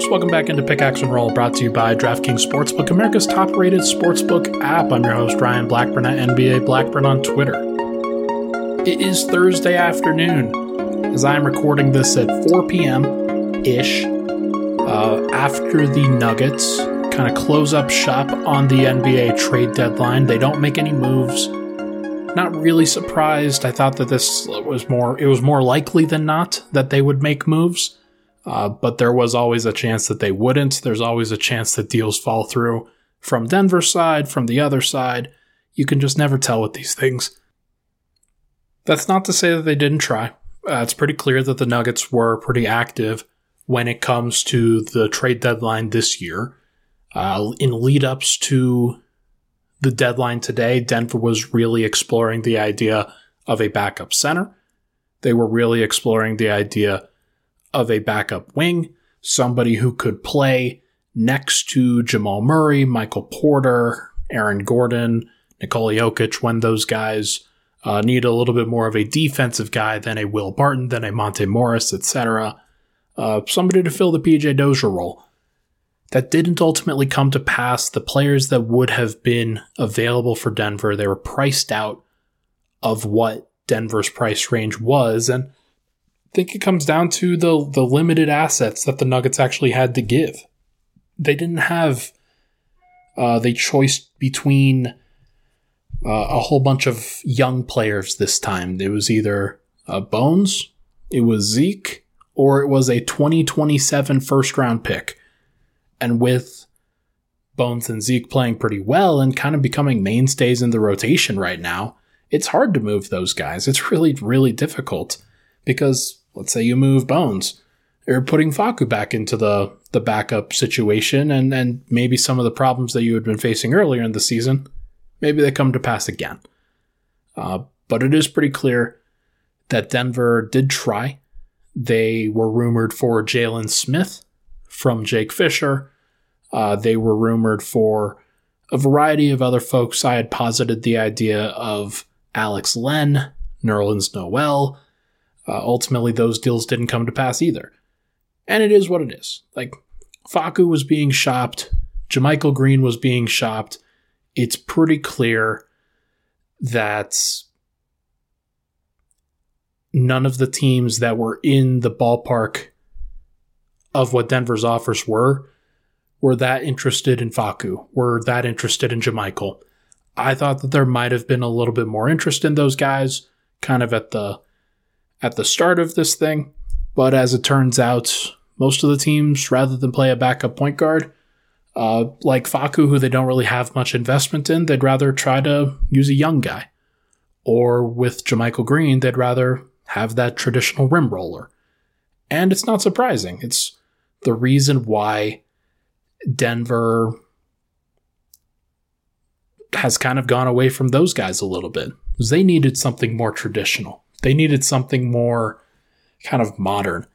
folks, welcome back into Pickaxe and Roll, brought to you by DraftKings Sportsbook, America's top rated sportsbook app. I'm your host, Ryan Blackburn at NBA Blackburn on Twitter. It is Thursday afternoon as I'm recording this at 4 p.m. ish uh, after the Nuggets kind of close up shop on the NBA trade deadline. They don't make any moves. Not really surprised. I thought that this was more, it was more likely than not that they would make moves. Uh, but there was always a chance that they wouldn't. There's always a chance that deals fall through from Denver's side, from the other side. You can just never tell with these things. That's not to say that they didn't try. Uh, it's pretty clear that the Nuggets were pretty active when it comes to the trade deadline this year. Uh, in lead ups to the deadline today, Denver was really exploring the idea of a backup center. They were really exploring the idea of a backup wing, somebody who could play next to Jamal Murray, Michael Porter, Aaron Gordon, Nikola Jokic when those guys uh, need a little bit more of a defensive guy than a Will Barton, than a Monte Morris, etc. Uh, somebody to fill the PJ Dozier role. That didn't ultimately come to pass. The players that would have been available for Denver, they were priced out of what Denver's price range was, and think it comes down to the the limited assets that the Nuggets actually had to give. They didn't have uh, they choice between uh, a whole bunch of young players this time. It was either uh, Bones, it was Zeke, or it was a 2027 first round pick. And with Bones and Zeke playing pretty well and kind of becoming mainstays in the rotation right now, it's hard to move those guys. It's really, really difficult because let's say you move Bones. You're putting Facu back into the, the backup situation, and, and maybe some of the problems that you had been facing earlier in the season, maybe they come to pass again. Uh, but it is pretty clear that Denver did try. They were rumored for Jalen Smith from Jake Fisher. Uh, they were rumored for a variety of other folks. I had posited the idea of Alex Len, Nerlens Noel, uh, ultimately, those deals didn't come to pass either. And it is what it is. Like, Facu was being shopped, JaMychal Green was being shopped. It's pretty clear that none of the teams that were in the ballpark of what Denver's offers were were that interested in Facu, were that interested in JaMychal. I thought that there might have been a little bit more interest in those guys, kind of at the at the start of this thing, but as it turns out, most of the teams, rather than play a backup point guard, uh, like Facu, who they don't really have much investment in, they'd rather try to use a young guy. Or with JaMychal Green, they'd rather have that traditional rim roller. And it's not surprising. It's the reason why Denver has kind of gone away from those guys a little bit. They needed something more traditional. They needed something more kind of modern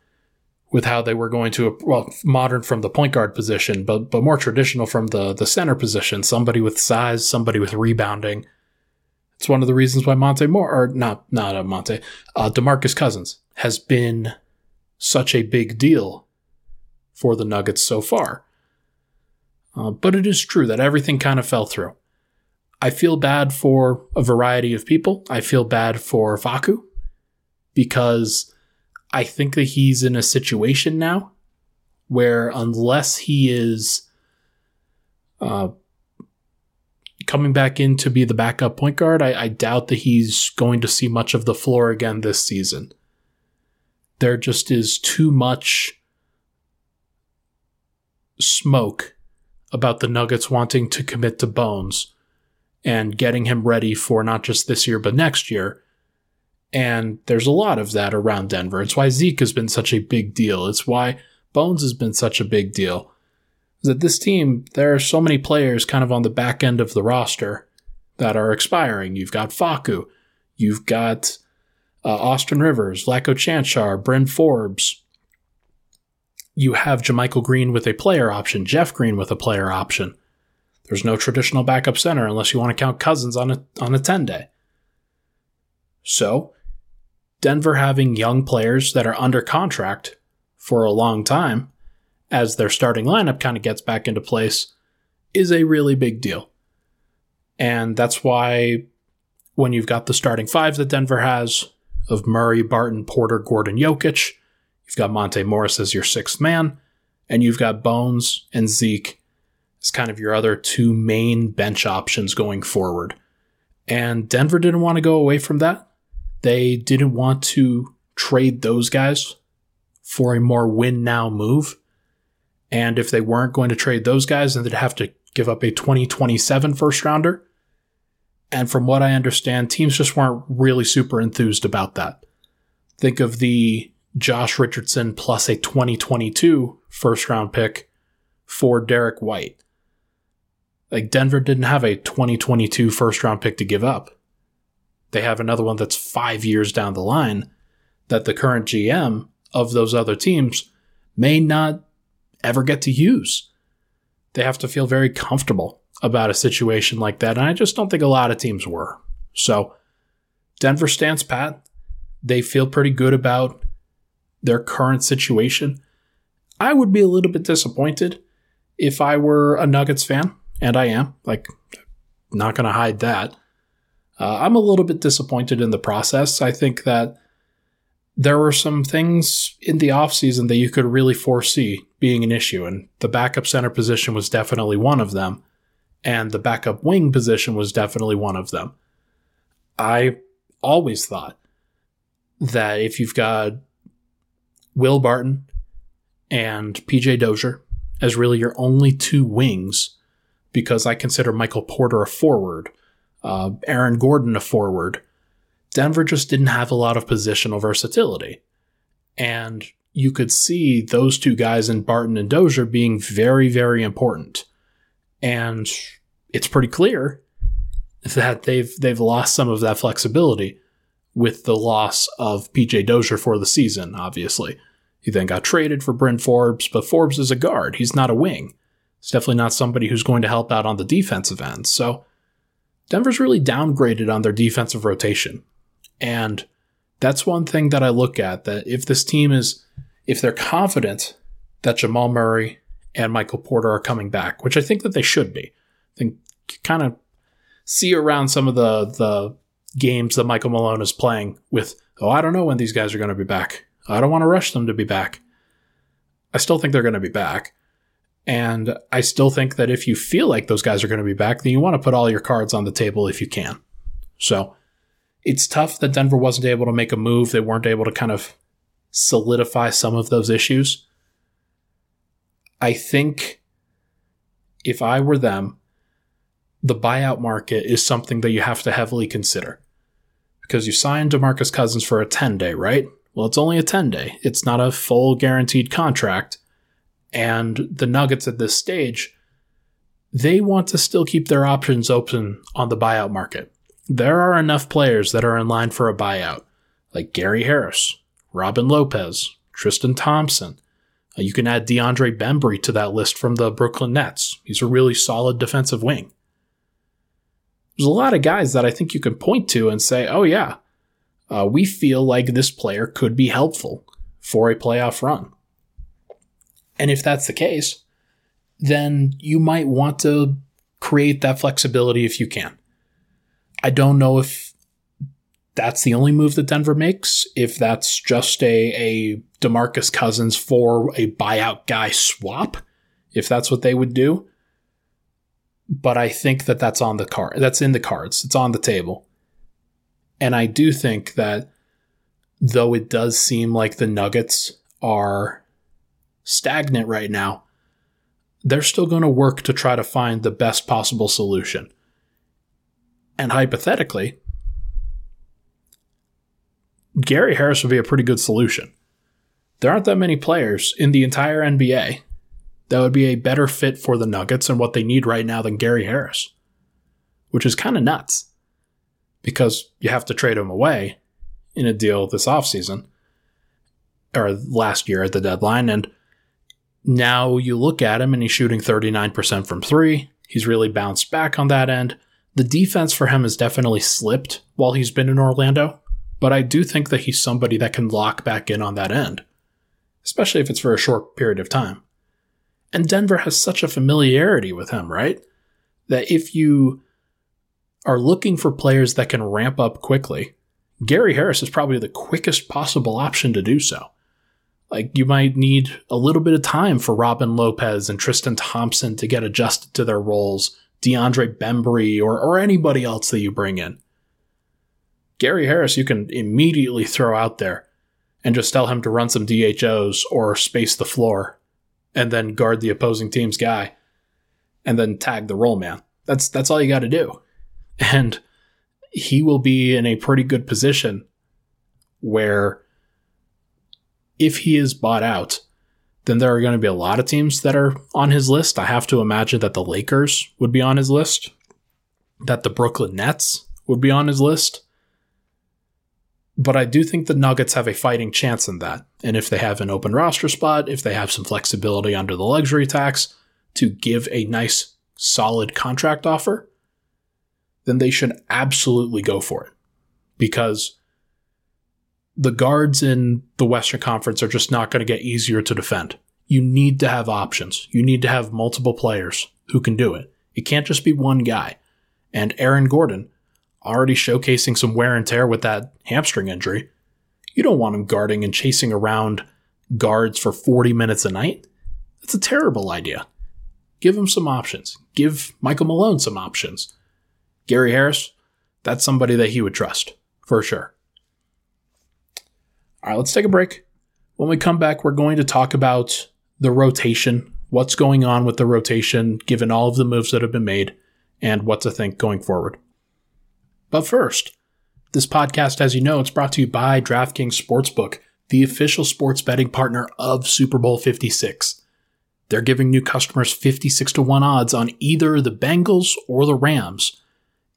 with how they were going to well modern from the point guard position, but but more traditional from the the center position. Somebody with size, somebody with rebounding. It's one of the reasons why Monte Moore or not not Monte, uh, DeMarcus Cousins has been such a big deal for the Nuggets so far. Uh, but it is true that everything kind of fell through. I feel bad for a variety of people. I feel bad for Facu because I think that he's in a situation now where unless he is uh, coming back in to be the backup point guard, I, I doubt that he's going to see much of the floor again this season. there just is too much smoke about the Nuggets wanting to commit to Bones and getting him ready for not just this year, but next year. And there's a lot of that around Denver. It's why Zeke has been such a big deal. It's why Bones has been such a big deal. That this team, there are so many players kind of on the back end of the roster that are expiring. You've got Facu, you've got uh, Austin Rivers, Vlatko Cancar, Bryn Forbes. You have JaMychal Green with a player option, Jeff Green with a player option. There's no traditional backup center unless you want to count Cousins on a on a 10 day. So, Denver having young players that are under contract for a long time as their starting lineup kind of gets back into place is a really big deal. And that's why when you've got the starting five that Denver has of Murray, Barton, Porter, Gordon, Jokic, you've got Monte Morris as your sixth man, and you've got Bones and Zeke as kind of your other two main bench options going forward. And Denver didn't want to go away from that. They didn't want to trade those guys for a more win now move. And if they weren't going to trade those guys, then they'd have to give up a 2027 first rounder. And from what I understand, teams just weren't really super enthused about that. Think of the Josh Richardson plus a 2022 first round pick for Derrick White. Like Denver didn't have a 2022 first round pick to give up. They have another one that's five years down the line that the current GM of those other teams may not ever get to use. They have to feel very comfortable about a situation like that. And I just don't think a lot of teams were. So Denver stands pat. They feel pretty good about their current situation. I would be a little bit disappointed if I were a Nuggets fan, and I am. Like, not going to hide that. Uh, I'm a little bit disappointed in the process. I think that there were some things in the offseason that you could really foresee being an issue, and the backup center position was definitely one of them and the backup wing position was definitely one of them. I always thought that if you've got Will Barton and PJ Dozier as really your only two wings, because I consider Michael Porter a forward, uh, Aaron Gordon a forward, Denver just didn't have a lot of positional versatility. And you could see those two guys in Barton and Dozier being very, very important. And it's pretty clear that they've they've lost some of that flexibility with the loss of PJ Dozier for the season, obviously. He then got traded for Bryn Forbes, but Forbes is a guard. He's not a wing. He's definitely not somebody who's going to help out on the defensive end. So Denver's really downgraded on their defensive rotation. And that's one thing that I look at that if this team is if they're confident that Jamal Murray and Michael Porter are coming back, which I think that they should be. I think kind of see around some of the the games that Michael Malone is playing with, oh, I don't know when these guys are going to be back. I don't want to rush them to be back. I still think they're going to be back. And I still think that if you feel like those guys are going to be back, then you want to put all your cards on the table if you can. So it's tough that Denver wasn't able to make a move. They weren't able to kind of solidify some of those issues. I think if I were them, the buyout market is something that you have to heavily consider. Because you signed DeMarcus Cousins for a 10 day, right? Well, it's only a 10 day. It's not a full guaranteed contract. And the Nuggets at this stage, they want to still keep their options open on the buyout market. There are enough players that are in line for a buyout, like Gary Harris, Robin Lopez, Tristan Thompson. Uh, you can add DeAndre Bembry to that list from the Brooklyn Nets. He's a really solid defensive wing there's a lot of guys that I think you can point to and say, oh, yeah, uh, we feel like this player could be helpful for a playoff run. And if that's the case, then you might want to create that flexibility if you can. I don't know if that's the only move that Denver makes, if that's just a, a DeMarcus Cousins for a buyout guy swap, if that's what they would do but I think that that's on the card. That's in the cards. It's on the table. And I do think that though it does seem like the Nuggets are stagnant right now, they're still going to work to try to find the best possible solution. And hypothetically, Gary Harris would be a pretty good solution. There aren't that many players in the entire NBA that would be a better fit for the Nuggets and what they need right now than Gary Harris, which is kind of nuts because you have to trade him away in a deal this offseason or last year at the deadline. And now you look at him and he's shooting 39% from three. He's really bounced back on that end. The defense for him has definitely slipped while he's been in Orlando, but I do think that he's somebody that can lock back in on that end, especially if it's for a short period of time. And Denver has such a familiarity with him, right? That if you are looking for players that can ramp up quickly, Gary Harris is probably the quickest possible option to do so. Like you might need a little bit of time for Robin Lopez and Tristan Thompson to get adjusted to their roles, DeAndre Bembry or, or anybody else that you bring in. Gary Harris, you can immediately throw out there and just tell him to run some DHOs or space the floor and then guard the opposing team's guy and then tag the roll man. That's that's all you got to do. And he will be in a pretty good position where if he is bought out, then there are going to be a lot of teams that are on his list. I have to imagine that the Lakers would be on his list, that the Brooklyn Nets would be on his list. But I do think the Nuggets have a fighting chance in that. And if they have an open roster spot, if they have some flexibility under the luxury tax to give a nice, solid contract offer, then they should absolutely go for it. Because the guards in the Western Conference are just not going to get easier to defend. You need to have options. You need to have multiple players who can do it. It can't just be one guy. And Aaron Gordon, already showcasing some wear and tear with that hamstring injury, you don't want him guarding and chasing around guards for 40 minutes a night. That's a terrible idea. Give him some options. Give Michael Malone some options. Gary Harris, that's somebody that he would trust, for sure. All right, let's take a break. When we come back, we're going to talk about the rotation, what's going on with the rotation, given all of the moves that have been made, and what to think going forward. But first, this podcast, as you know, it's brought to you by DraftKings Sportsbook, the official sports betting partner of Super Bowl 56. They're giving new customers 56 to 1 odds on either the Bengals or the Rams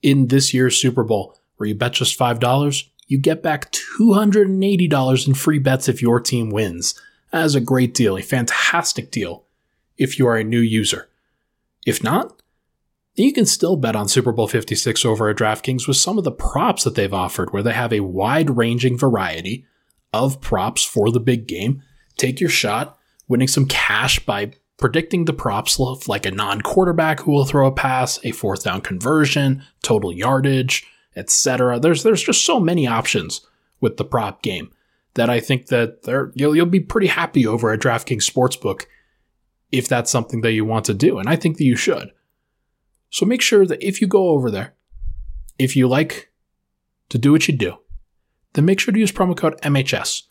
in this year's Super Bowl, where you bet just $5, you get back $280 in free bets if your team wins. That is a great deal, a fantastic deal if you are a new user. If not, you can still bet on Super Bowl 56 over at DraftKings with some of the props that they've offered, where they have a wide ranging variety of props for the big game. Take your shot, winning some cash by predicting the props like a non quarterback who will throw a pass, a fourth down conversion, total yardage, etc. There's there's just so many options with the prop game that I think that you'll you'll be pretty happy over at DraftKings Sportsbook if that's something that you want to do, and I think that you should. So make sure that if you go over there, if you like to do what you do, then make sure to use promo code MHS,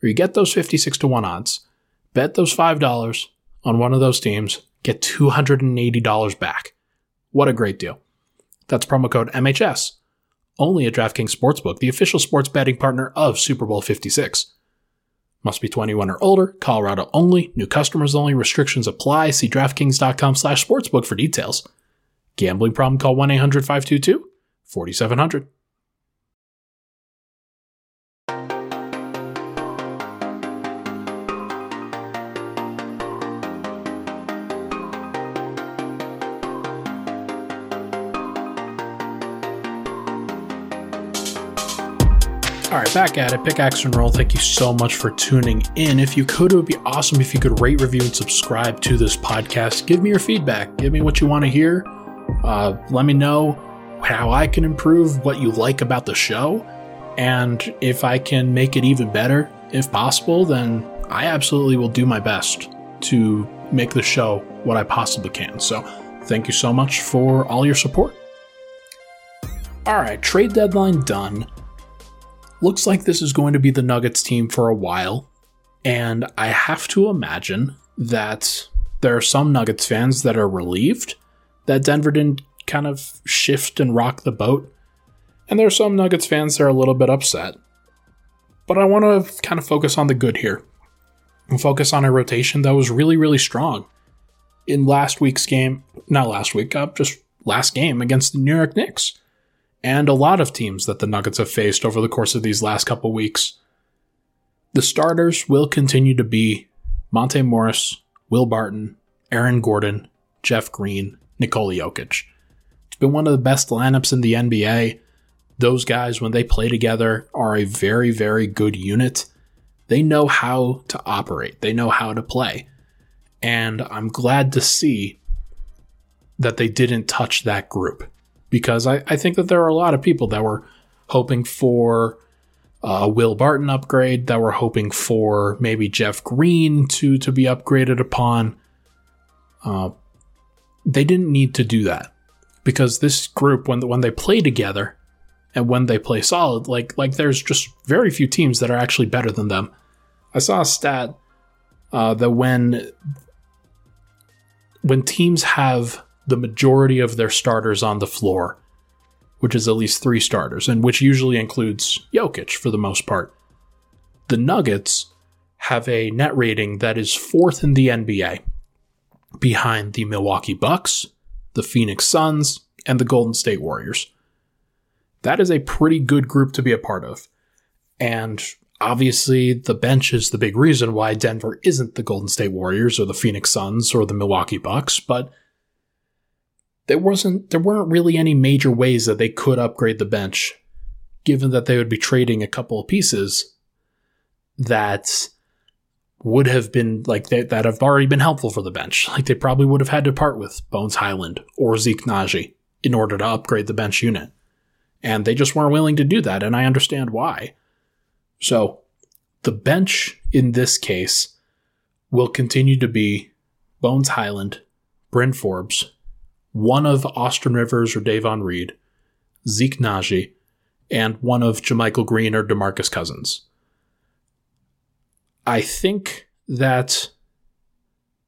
where you get those 56 to 1 odds, bet those $5 on one of those teams, get $280 back. What a great deal. That's promo code MHS, only at DraftKings Sportsbook, the official sports betting partner of Super Bowl 56. Must be 21 or older, Colorado only, new customers only, restrictions apply. See DraftKings.com slash sportsbook for details. Gambling problem, call 1 800 522 4700. Back at it. Pickaxe and roll. Thank you so much for tuning in. If you could, it would be awesome if you could rate, review, and subscribe to this podcast. Give me your feedback. Give me what you want to hear. Uh, let me know how I can improve, what you like about the show, and if I can make it even better, if possible, then I absolutely will do my best to make the show what I possibly can. So, thank you so much for all your support. All right, trade deadline done looks like this is going to be the Nuggets team for a while. And I have to imagine that there are some Nuggets fans that are relieved that Denver didn't kind of shift and rock the boat. And there are some Nuggets fans that are a little bit upset. But I want to kind of focus on the good here and focus on a rotation that was really, really strong in last week's game. Not last week, uh, just last game against the New York Knicks. And a lot of teams that the Nuggets have faced over the course of these last couple weeks. The starters will continue to be Monte Morris, Will Barton, Aaron Gordon, Jeff Green, Nikola Jokic. It's been one of the best lineups in the NBA. Those guys, when they play together, are a very, very good unit. They know how to operate, they know how to play. And I'm glad to see that they didn't touch that group because I, I think that there are a lot of people that were hoping for a Will Barton upgrade, that were hoping for maybe Jeff Green to, to be upgraded upon. Uh, they didn't need to do that because this group, when when they play together and when they play solid, like like there's just very few teams that are actually better than them. I saw a stat uh, that when when teams have the majority of their starters on the floor, which is at least three starters, and which usually includes Jokic for the most part, the Nuggets have a net rating that is fourth in the NBA behind the Milwaukee Bucks, the Phoenix Suns, and the Golden State Warriors. That is a pretty good group to be a part of. And obviously, the bench is the big reason why Denver isn't the Golden State Warriors or the Phoenix Suns or the Milwaukee Bucks, but there wasn't there weren't really any major ways that they could upgrade the bench given that they would be trading a couple of pieces that would have been like they, that have already been helpful for the bench. Like they probably would have had to part with Bones Highland or Zeke Nnaji in order to upgrade the bench unit. And they just weren't willing to do that, and I understand why. So the bench in this case will continue to be Bones Highland, Bryn Forbes, one of Austin Rivers or Davon Reed, Zeke Nnaji, and one of JaMychal Green or DeMarcus Cousins. I think that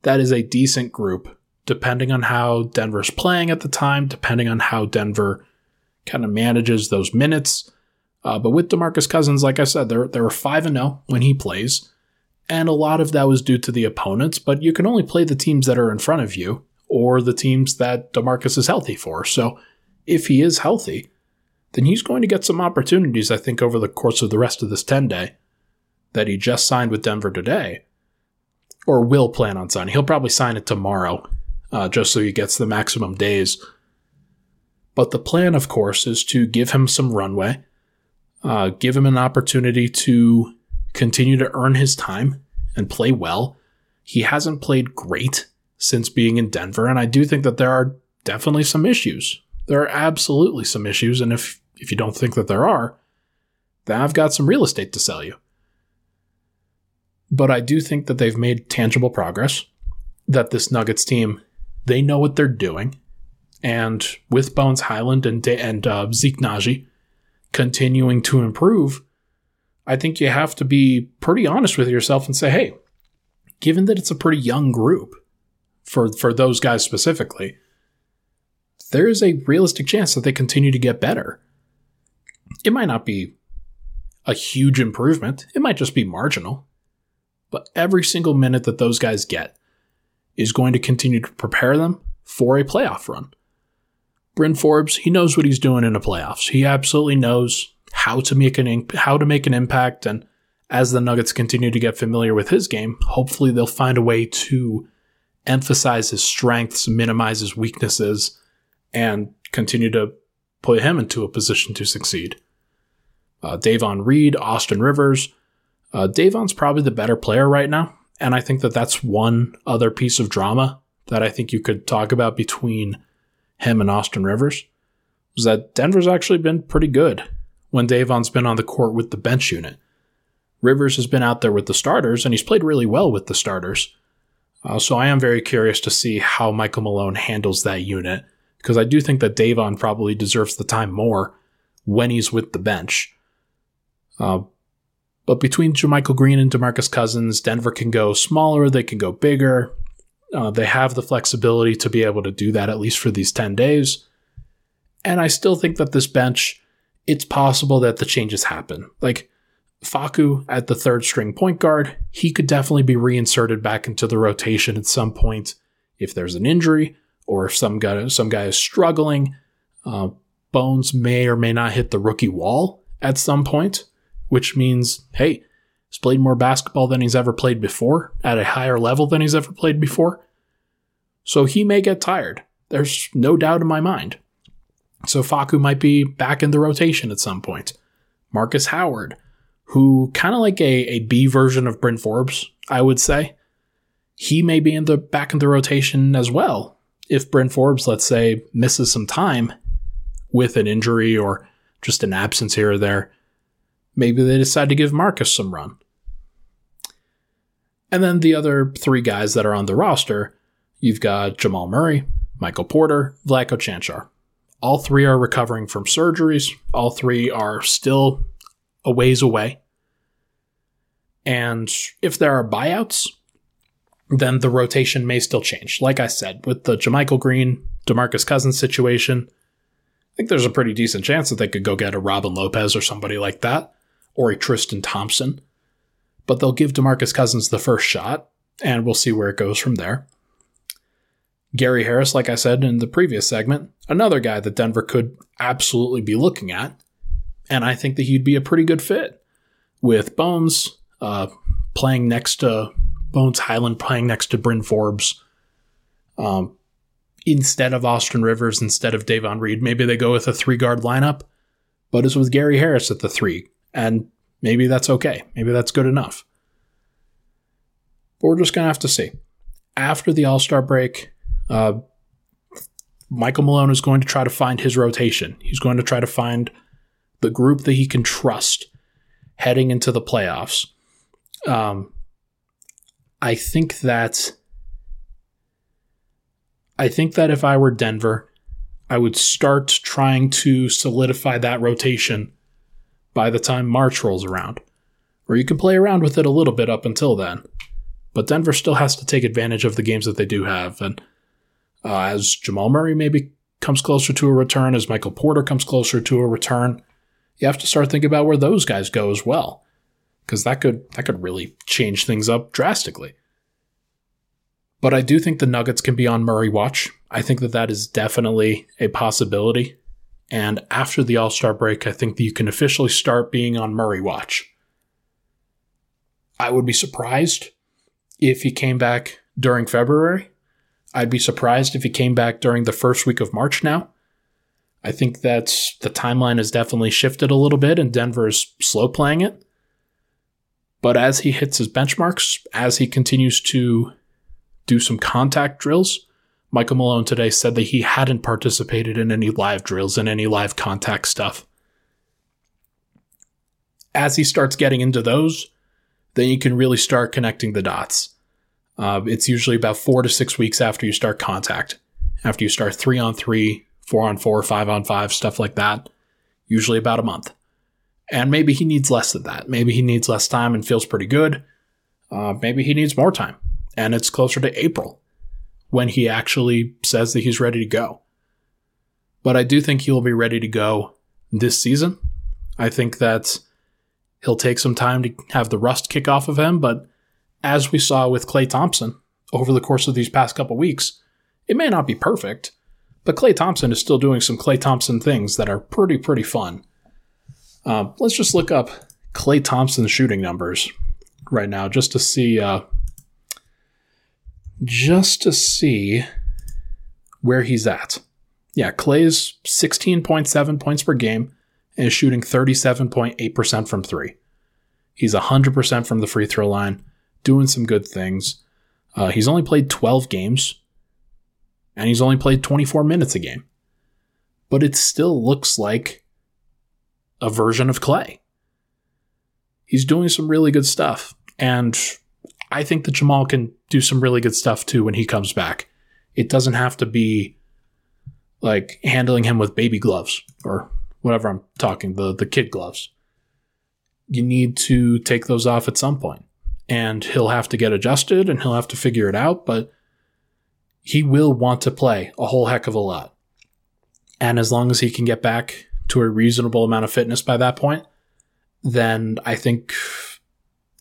that is a decent group, depending on how Denver's playing at the time, depending on how Denver kind of manages those minutes. Uh, but with DeMarcus Cousins, like I said, they're, they're 5 and 0 when he plays. And a lot of that was due to the opponents, but you can only play the teams that are in front of you or the teams that DeMarcus is healthy for. So if he is healthy, then he's going to get some opportunities, I think, over the course of the rest of this 10 day that he just signed with Denver today, or will plan on signing. He'll probably sign it tomorrow, uh, just so he gets the maximum days. But the plan, of course, is to give him some runway, uh, give him an opportunity to continue to earn his time and play well. He hasn't played great since being in Denver, and I do think that there are definitely some issues. There are absolutely some issues, and if if you don't think that there are, then I've got some real estate to sell you but I do think that they've made tangible progress. That this Nuggets team, they know what they're doing, and with Bones Highland and and uh, Zeke Nnaji continuing to improve, I think you have to be pretty honest with yourself and say, hey, given that it's a pretty young group for for those guys specifically, there is a realistic chance that they continue to get better. It might not be a huge improvement. It might just be marginal. But every single minute that those guys get is going to continue to prepare them for a playoff run. Bryn Forbes, he knows what he's doing in the playoffs. He absolutely knows how to make an how to make an impact and as the Nuggets continue to get familiar with his game, hopefully they'll find a way to emphasize his strengths, minimize his weaknesses, and continue to put him into a position to succeed. Uh, Davon Reed, Austin Rivers, uh, Davon's probably the better player right now, and I think that that's one other piece of drama that I think you could talk about between him and Austin Rivers. Is that Denver's actually been pretty good when Davon's been on the court with the bench unit. Rivers has been out there with the starters, and he's played really well with the starters. Uh, so I am very curious to see how Michael Malone handles that unit because I do think that Davon probably deserves the time more when he's with the bench. Uh, but between JaMychal Green and DeMarcus Cousins, Denver can go smaller, they can go bigger. Uh, they have the flexibility to be able to do that at least for these 10 days. And I still think that this bench, it's possible that the changes happen. Like Facu at the third string point guard, he could definitely be reinserted back into the rotation at some point if there's an injury or if some guy some guy is struggling. Uh, Bones may or may not hit the rookie wall at some point, which means hey, he's played more basketball than he's ever played before at a higher level than he's ever played before. So he may get tired. There's no doubt in my mind. So Facu might be back in the rotation at some point. Marcus Howard, who kind of like a, a B version of Bryn Forbes, I would say. He may be in the back in the rotation as well. If Bryn Forbes, let's say, misses some time with an injury or just an absence here or there, maybe they decide to give Marcus some run. And then the other three guys that are on the roster, you've got Jamal Murray, Michael Porter, Vlatko Cancar. All three are recovering from surgeries. All three are still a ways away. And if there are buyouts, then the rotation may still change. Like I said, with the JaMychal Green, DeMarcus Cousins situation, I think there's a pretty decent chance that they could go get a Robin Lopez or somebody like that, or a Tristan Thompson. But they'll give DeMarcus Cousins the first shot, and we'll see where it goes from there. Gary Harris, like I said in the previous segment, another guy that Denver could absolutely be looking at. And I think that he'd be a pretty good fit with Bones uh, playing next to Bones Highland, playing next to Bryn Forbes. Um, instead of Austin Rivers, instead of Davon Reed, maybe they go with a three guard lineup, but it's with Gary Harris at the three. And maybe that's okay. Maybe that's good enough. But we're just going to have to see. After the All Star break, uh, Michael Malone is going to try to find his rotation. He's going to try to find the group that he can trust heading into the playoffs. Um, I think that I think that if I were Denver, I would start trying to solidify that rotation by the time March rolls around. Or you can play around with it a little bit up until then. But Denver still has to take advantage of the games that they do have. And uh, as Jamal Murray maybe comes closer to a return, as Michael Porter comes closer to a return, you have to start thinking about where those guys go as well, because that could that could really change things up drastically. But I do think the Nuggets can be on Murray watch. I think that that is definitely a possibility. And after the All Star break, I think that you can officially start being on Murray watch. I would be surprised if he came back during February. I'd be surprised if he came back during the first week of March now. I think that the timeline has definitely shifted a little bit and Denver is slow playing it. But as he hits his benchmarks, as he continues to do some contact drills, Michael Malone today said that he hadn't participated in any live drills and any live contact stuff. As he starts getting into those, then you can really start connecting the dots. Uh, it's usually about four to six weeks after you start contact. After you start three on three, four on four, five on five, stuff like that. Usually about a month. And maybe he needs less than that. Maybe he needs less time and feels pretty good. Uh, maybe he needs more time. And it's closer to April when he actually says that he's ready to go. But I do think he'll be ready to go this season. I think that he'll take some time to have the rust kick off of him, but as we saw with Klay Thompson over the course of these past couple weeks, it may not be perfect, but Klay Thompson is still doing some Klay Thompson things that are pretty, pretty fun. Uh, let's just look up Klay Thompson's shooting numbers right now just to see uh, just to see where he's at. Yeah, Klay's 16.7 points per game and is shooting 37.8% from three. He's 100% from the free throw line doing some good things. Uh, he's only played 12 games, and he's only played 24 minutes a game. But it still looks like a version of Klay. He's doing some really good stuff. And I think that Jamal can do some really good stuff too when he comes back. It doesn't have to be like handling him with baby gloves or whatever I'm talking, the, the kid gloves. you need to take those off at some point. And he'll have to get adjusted and he'll have to figure it out, but he will want to play a whole heck of a lot. And as long as he can get back to a reasonable amount of fitness by that point, then I think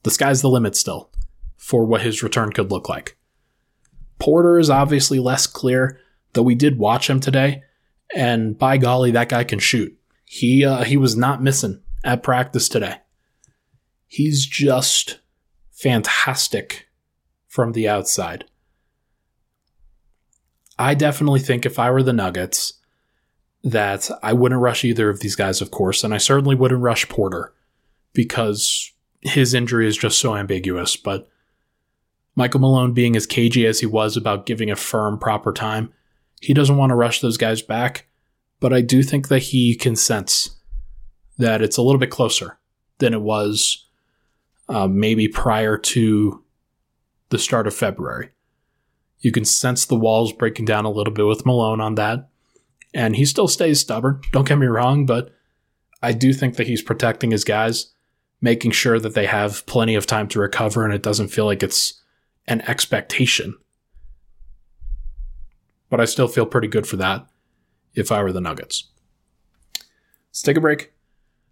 the sky's the limit still for what his return could look like. Porter is obviously less clear, though we did watch him today, and by golly, that guy can shoot. He uh, he was not missing at practice today. He's just fantastic from the outside. I definitely think if I were the Nuggets, that I wouldn't rush either of these guys, of course, and I certainly wouldn't rush Porter because his injury is just so ambiguous. But Michael Malone being as cagey as he was about giving a firm proper time, he doesn't want to rush those guys back. But I do think that he can sense that it's a little bit closer than it was uh, maybe prior to the start of February. You can sense the walls breaking down a little bit with Malone on that. And he still stays stubborn, don't get me wrong, but I do think that he's protecting his guys, making sure that they have plenty of time to recover and it doesn't feel like it's an expectation. But I still feel pretty good for that if I were the Nuggets. Let's take a break.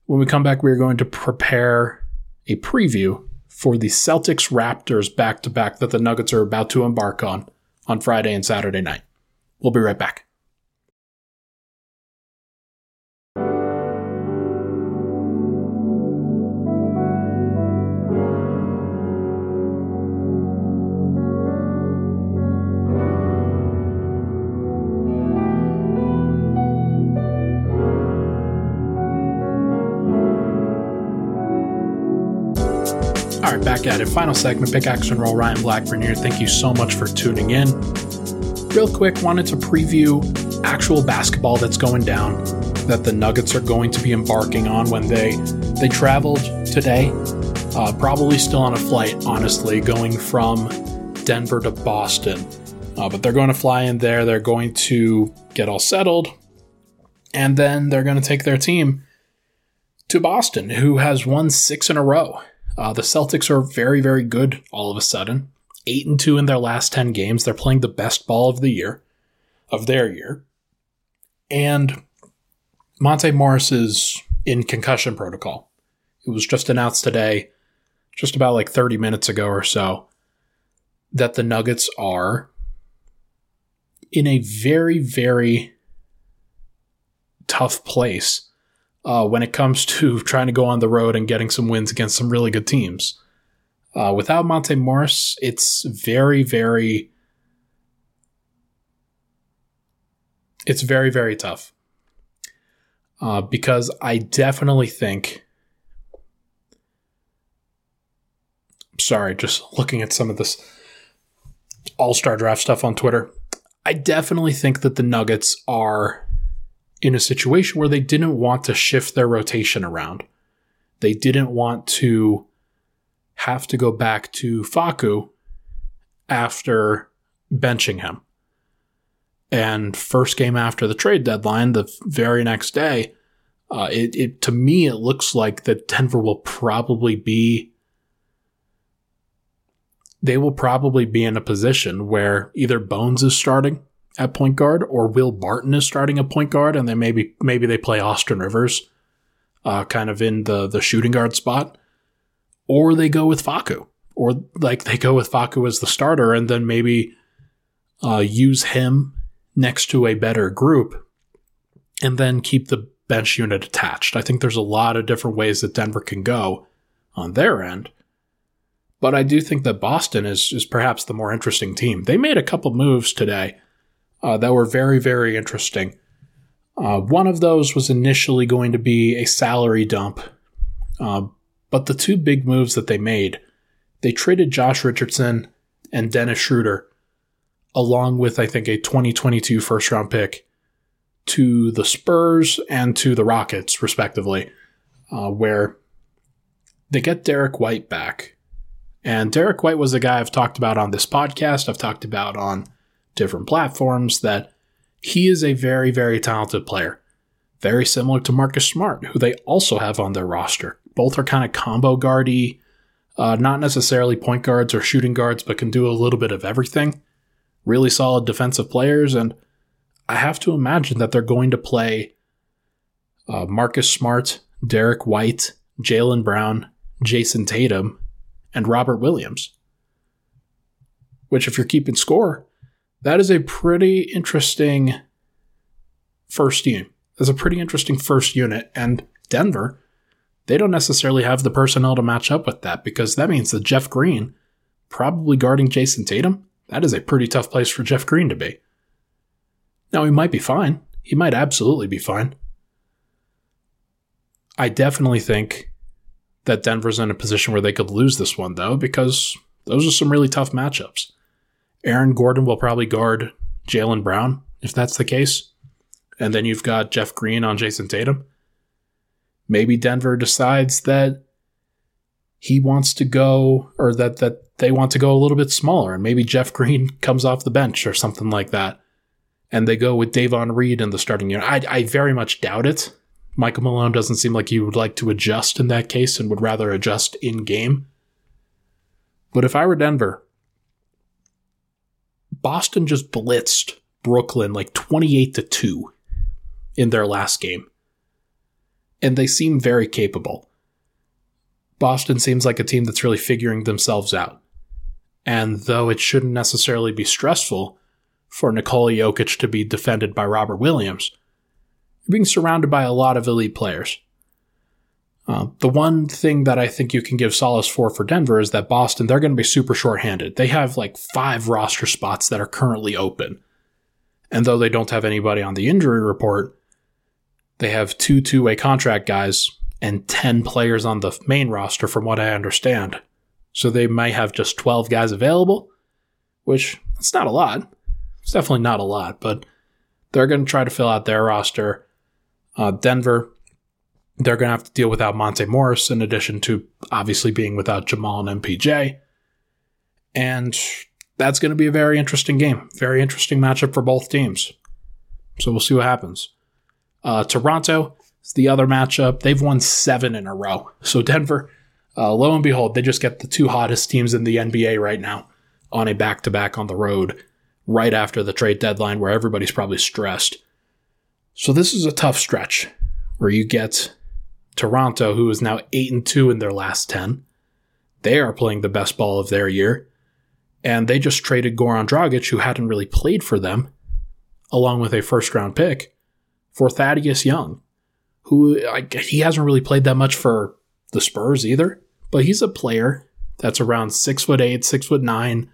When we come back, we are going to prepare a preview for the Celtics Raptors back to back that the Nuggets are about to embark on on Friday and Saturday night. We'll be right back. Right, back at it. Final segment, pickaxe and roll. Ryan Blackburn here. Thank you so much for tuning in. Real quick, wanted to preview actual basketball that's going down that the Nuggets are going to be embarking on when they they traveled today. Uh, probably still on a flight, honestly, going from Denver to Boston. Uh, but they're going to fly in there. They're going to get all settled, and then they're going to take their team to Boston, who has won six in a row. Uh, the Celtics are very, very good all of a sudden. Eight and two in their last ten games. They're playing the best ball of the year, of their year. And Monte Morris is in concussion protocol. It was just announced today, just about like 30 minutes ago or so, that the Nuggets are in a very, very tough place uh, when it comes to trying to go on the road and getting some wins against some really good teams. Uh, without Monte Morris, it's very, very, it's very, very tough. Uh, because I definitely think. Sorry, just looking at some of this All Star draft stuff on Twitter. I definitely think that the Nuggets are in a situation where they didn't want to shift their rotation around. They didn't want to have to go back to Facu after benching him. And first game after the trade deadline, the very next day, uh, it, it to me it looks like that Denver will probably be they will probably be in a position where either Bones is starting at point guard, or Will Barton is starting at point guard, and then maybe maybe they play Austin Rivers, uh, kind of in the the shooting guard spot, or they go with Facu, or like they go with Facu as the starter, and then maybe uh, use him next to a better group, and then keep the bench unit attached. I think there's a lot of different ways that Denver can go on their end. But I do think that Boston is, is perhaps the more interesting team. They made a couple moves today uh, that were very, very interesting. Uh, one of those was initially going to be a salary dump, uh, but the two big moves that they made, they traded Josh Richardson and Dennis Schroeder, along with, I think, a 2022 first round pick to the Spurs and to the Rockets, respectively, uh, where they get Derrick White back. And Derrick White was a guy I've talked about on this podcast, I've talked about on different platforms that he is a very, very talented player. Very similar to Marcus Smart, who they also have on their roster. Both are kind of combo guardy, uh, not necessarily point guards or shooting guards, but can do a little bit of everything. Really solid defensive players, and I have to imagine that they're going to play uh, Marcus Smart, Derrick White, Jaylen Brown, Jayson Tatum, and Robert Williams. Which, if you're keeping score, that is a pretty interesting first team. That's a pretty interesting first unit. And Denver, they don't necessarily have the personnel to match up with that because that means that Jeff Green, probably guarding Jayson Tatum, that is a pretty tough place for Jeff Green to be. Now, he might be fine. He might absolutely be fine. I definitely think that Denver's in a position where they could lose this one, though, because those are some really tough matchups. Aaron Gordon will probably guard Jaylen Brown, if that's the case. And then you've got Jeff Green on Jayson Tatum. Maybe Denver decides that he wants to go, or that, that they want to go a little bit smaller, and maybe Jeff Green comes off the bench or something like that. And they go with Davon Reed in the starting unit. I, I very much doubt it. Michael Malone doesn't seem like he would like to adjust in that case and would rather adjust in game. But if I were Denver, Boston just blitzed Brooklyn like 28 to 2 in their last game. And they seem very capable. Boston seems like a team that's really figuring themselves out. And though it shouldn't necessarily be stressful for Nikola Jokic to be defended by Robert Williams, you're being surrounded by a lot of elite players. Uh, the one thing that I think you can give solace for for Denver is that Boston, they're going to be super short-handed. They have like five roster spots that are currently open. And though they don't have anybody on the injury report, they have two two way contract guys and 10 players on the main roster, from what I understand. So they might have just 12 guys available, which it's not a lot. It's definitely not a lot, but they're going to try to fill out their roster. Uh, Denver, they're going to have to deal without Monte Morris, in addition to obviously being without Jamal and MPJ. And that's going to be a very interesting game. Very interesting matchup for both teams. So we'll see what happens. Uh, Toronto is the other matchup. They've won seven in a row. So Denver, uh, lo and behold, they just get the two hottest teams in the NBA right now on a back to back on the road right after the trade deadline where everybody's probably stressed. So this is a tough stretch where you get Toronto, who is now 8 and 2 in their last 10. They are playing the best ball of their year. And they just traded Goran Dragic, who hadn't really played for them, along with a first round pick, for Thaddeus Young, who he hasn't really played that much for the Spurs either, but he's a player that's around six foot eight, six foot nine,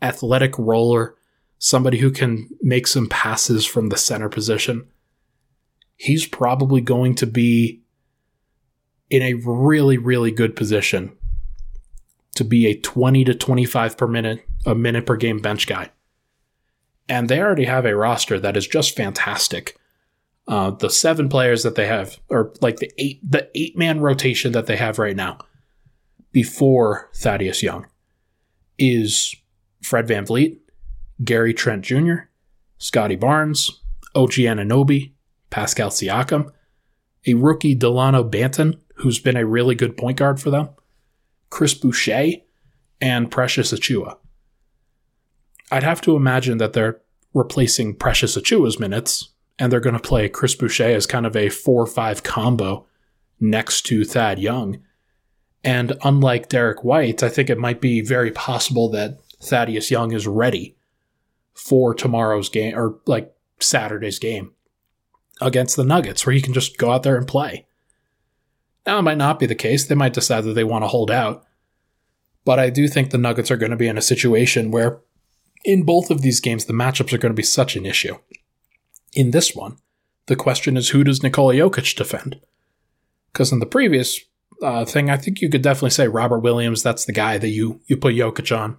athletic roller, somebody who can make some passes from the center position. He's probably going to be in a really, really good position to be a 20 to 25 per minute, a minute per game bench guy. And they already have a roster that is just fantastic. Uh, the seven players that they have, or like the eight, the eight man rotation that they have right now, before Thaddeus Young, is Fred VanVleet, Gary Trent Jr., Scottie Barnes, OG Anunoby, Pascal Siakam, a rookie Dalano Banton, who's been a really good point guard for them, Chris Boucher, and Precious Achiuwa. I'd have to imagine that they're replacing Precious Achiuwa's minutes, and they're going to play Chris Boucher as kind of a 4 5 combo next to Thad Young. And unlike Derrick White, I think it might be very possible that Thaddeus Young is ready for tomorrow's game or like Saturday's game against the Nuggets, where he can just go out there and play. Now, it might not be the case. They might decide that they want to hold out. But I do think the Nuggets are going to be in a situation where, in both of these games, the matchups are going to be such an issue. In this one, the question is who does Nikola Jokic defend? Because in the previous uh, thing, I think you could definitely say Robert Williams, that's the guy that you, you put Jokic on.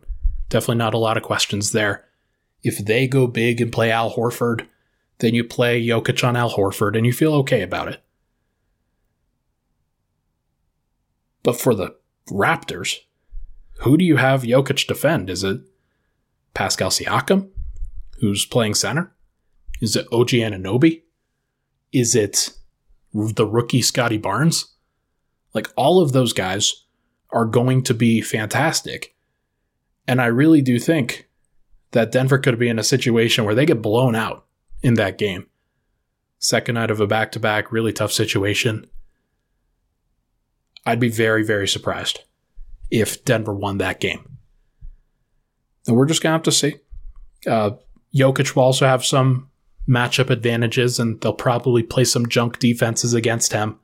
Definitely not a lot of questions there. If they go big and play Al Horford, then you play Jokic on Al Horford and you feel okay about it. But for the Raptors, who do you have Jokic defend? Is it Pascal Siakam, who's playing center? Is it OG Anunoby? Is it the rookie Scottie Barnes? Like all of those guys are going to be fantastic. And I really do think that Denver could be in a situation where they get blown out in that game. Second night of a back to back, really tough situation. I'd be very, very surprised if Denver won that game. And we're just going to have to see. Uh, Jokic will also have some matchup advantages, and they'll probably play some junk defenses against him,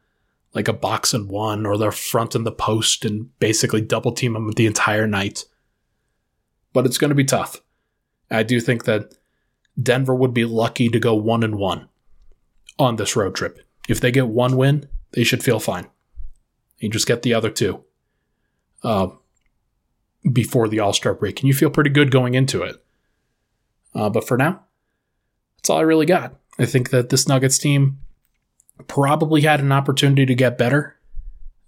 like a box and one, or they're front in the post and basically double team him the entire night. But it's going to be tough. I do think that Denver would be lucky to go one and one on this road trip. If they get one win, they should feel fine. You just get the other two uh, before the All Star break, and you feel pretty good going into it. Uh, but for now, that's all I really got. I think that this Nuggets team probably had an opportunity to get better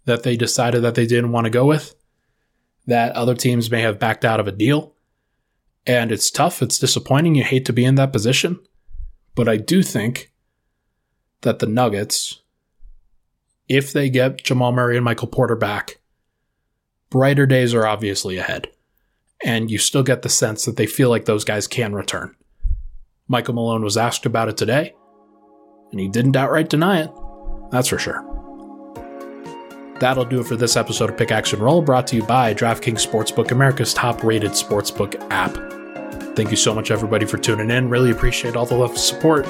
that they decided that they didn't want to go with, that other teams may have backed out of a deal. And it's tough, it's disappointing. You hate to be in that position. But I do think that the Nuggets, if they get Jamal Murray and Michael Porter back, brighter days are obviously ahead. And you still get the sense that they feel like those guys can return. Michael Malone was asked about it today, and he didn't outright deny it. That's for sure. That'll do it for this episode of Pickaxe and Roll, brought to you by DraftKings Sportsbook, America's top rated sportsbook app. Thank you so much, everybody, for tuning in. Really appreciate all the love and support.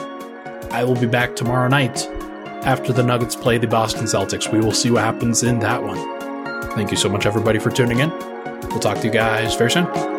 I will be back tomorrow night after the Nuggets play the Boston Celtics. We will see what happens in that one. Thank you so much, everybody, for tuning in. We'll talk to you guys very soon.